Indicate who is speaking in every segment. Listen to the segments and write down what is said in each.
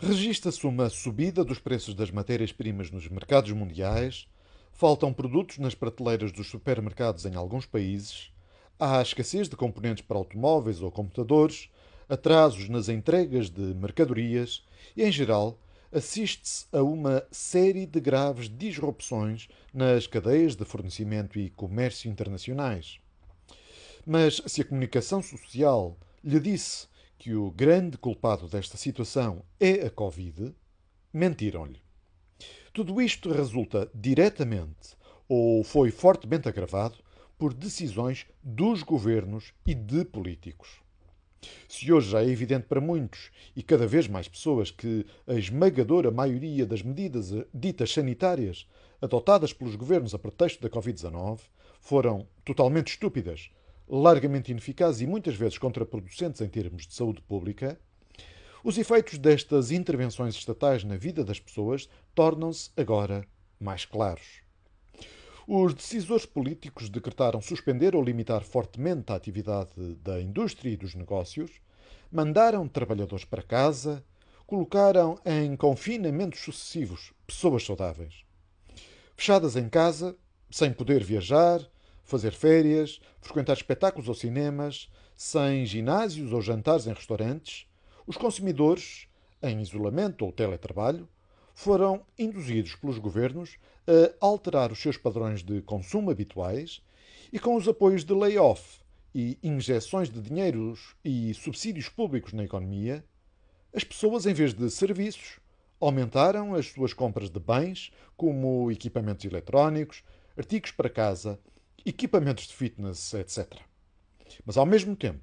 Speaker 1: Registra-se uma subida dos preços das matérias-primas nos mercados mundiais, faltam produtos nas prateleiras dos supermercados em alguns países, há escassez de componentes para automóveis ou computadores, atrasos nas entregas de mercadorias e, em geral, assiste-se a uma série de graves disrupções nas cadeias de fornecimento e comércio internacionais. Mas se a comunicação social lhe disse que o grande culpado desta situação é a Covid, mentiram-lhe. Tudo isto resulta diretamente ou foi fortemente agravado por decisões dos governos e de políticos. Se hoje já é evidente para muitos e cada vez mais pessoas que a esmagadora maioria das medidas ditas sanitárias adotadas pelos governos a pretexto da Covid-19 foram totalmente estúpidas, largamente ineficazes e muitas vezes contraproducentes em termos de saúde pública, os efeitos destas intervenções estatais na vida das pessoas tornam-se agora mais claros. Os decisores políticos decretaram suspender ou limitar fortemente a atividade da indústria e dos negócios, mandaram trabalhadores para casa, colocaram em confinamentos sucessivos pessoas saudáveis. Fechadas em casa, sem poder viajar, fazer férias, frequentar espetáculos ou cinemas, sem ginásios ou jantares em restaurantes, os consumidores, em isolamento ou teletrabalho, foram induzidos pelos governos a alterar os seus padrões de consumo habituais e, com os apoios de layoff e injeções de dinheiros e subsídios públicos na economia, as pessoas, em vez de serviços, aumentaram as suas compras de bens, como equipamentos eletrónicos, artigos para casa equipamentos de fitness, etc. Mas, ao mesmo tempo,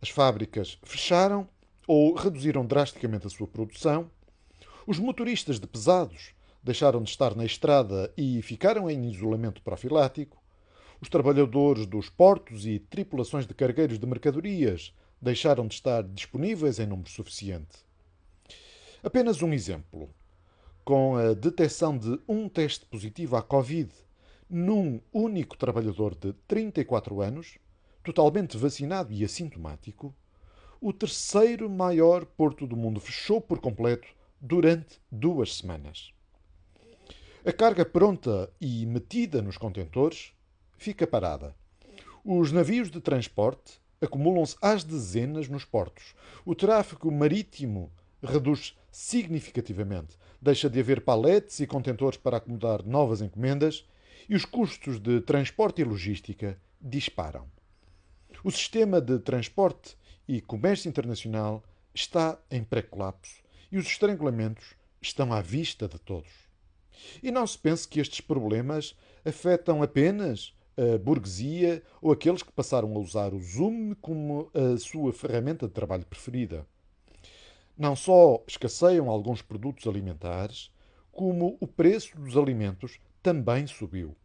Speaker 1: as fábricas fecharam ou reduziram drasticamente a sua produção, os motoristas de pesados deixaram de estar na estrada e ficaram em isolamento profilático, os trabalhadores dos portos e tripulações de cargueiros de mercadorias deixaram de estar disponíveis em número suficiente. Apenas um exemplo. Com a detecção de um teste positivo à Covid num único trabalhador de 34 anos, totalmente vacinado e assintomático, o terceiro maior porto do mundo fechou por completo durante duas semanas. A carga pronta e metida nos contentores fica parada. Os navios de transporte acumulam-se às dezenas nos portos. O tráfego marítimo reduz significativamente. Deixa de haver paletes e contentores para acomodar novas encomendas e os custos de transporte e logística disparam. O sistema de transporte e comércio internacional está em pré-colapso e os estrangulamentos estão à vista de todos. E não se pense que estes problemas afetam apenas a burguesia ou aqueles que passaram a usar o Zoom como a sua ferramenta de trabalho preferida. Não só escasseiam alguns produtos alimentares, como o preço dos alimentos também subiu.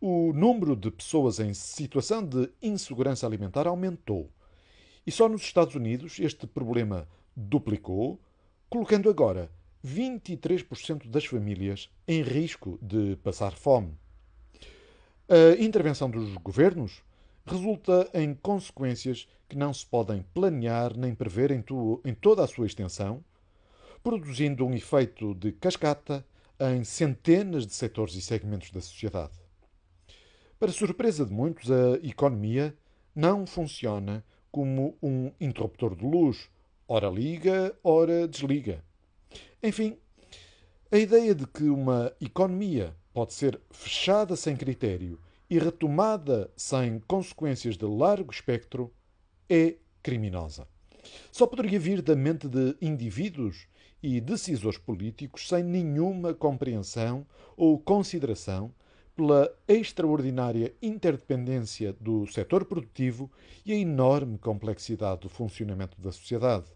Speaker 1: O número de pessoas em situação de insegurança alimentar aumentou. E só nos Estados Unidos este problema duplicou, colocando agora 23% das famílias em risco de passar fome. A intervenção dos governos resulta em consequências que não se podem planear nem prever em, tu, em toda a sua extensão, produzindo um efeito de cascata em centenas de setores e segmentos da sociedade. Para surpresa de muitos, a economia não funciona como um interruptor de luz, ora liga, ora desliga. Enfim, a ideia de que uma economia pode ser fechada sem critério e retomada sem consequências de largo espectro é criminosa. Só poderia vir da mente de indivíduos e decisores políticos sem nenhuma compreensão ou consideração pela extraordinária interdependência do setor produtivo e a enorme complexidade do funcionamento da sociedade.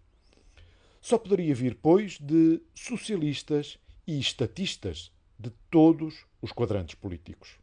Speaker 1: Só poderia vir, pois, de socialistas e estatistas de todos os quadrantes políticos.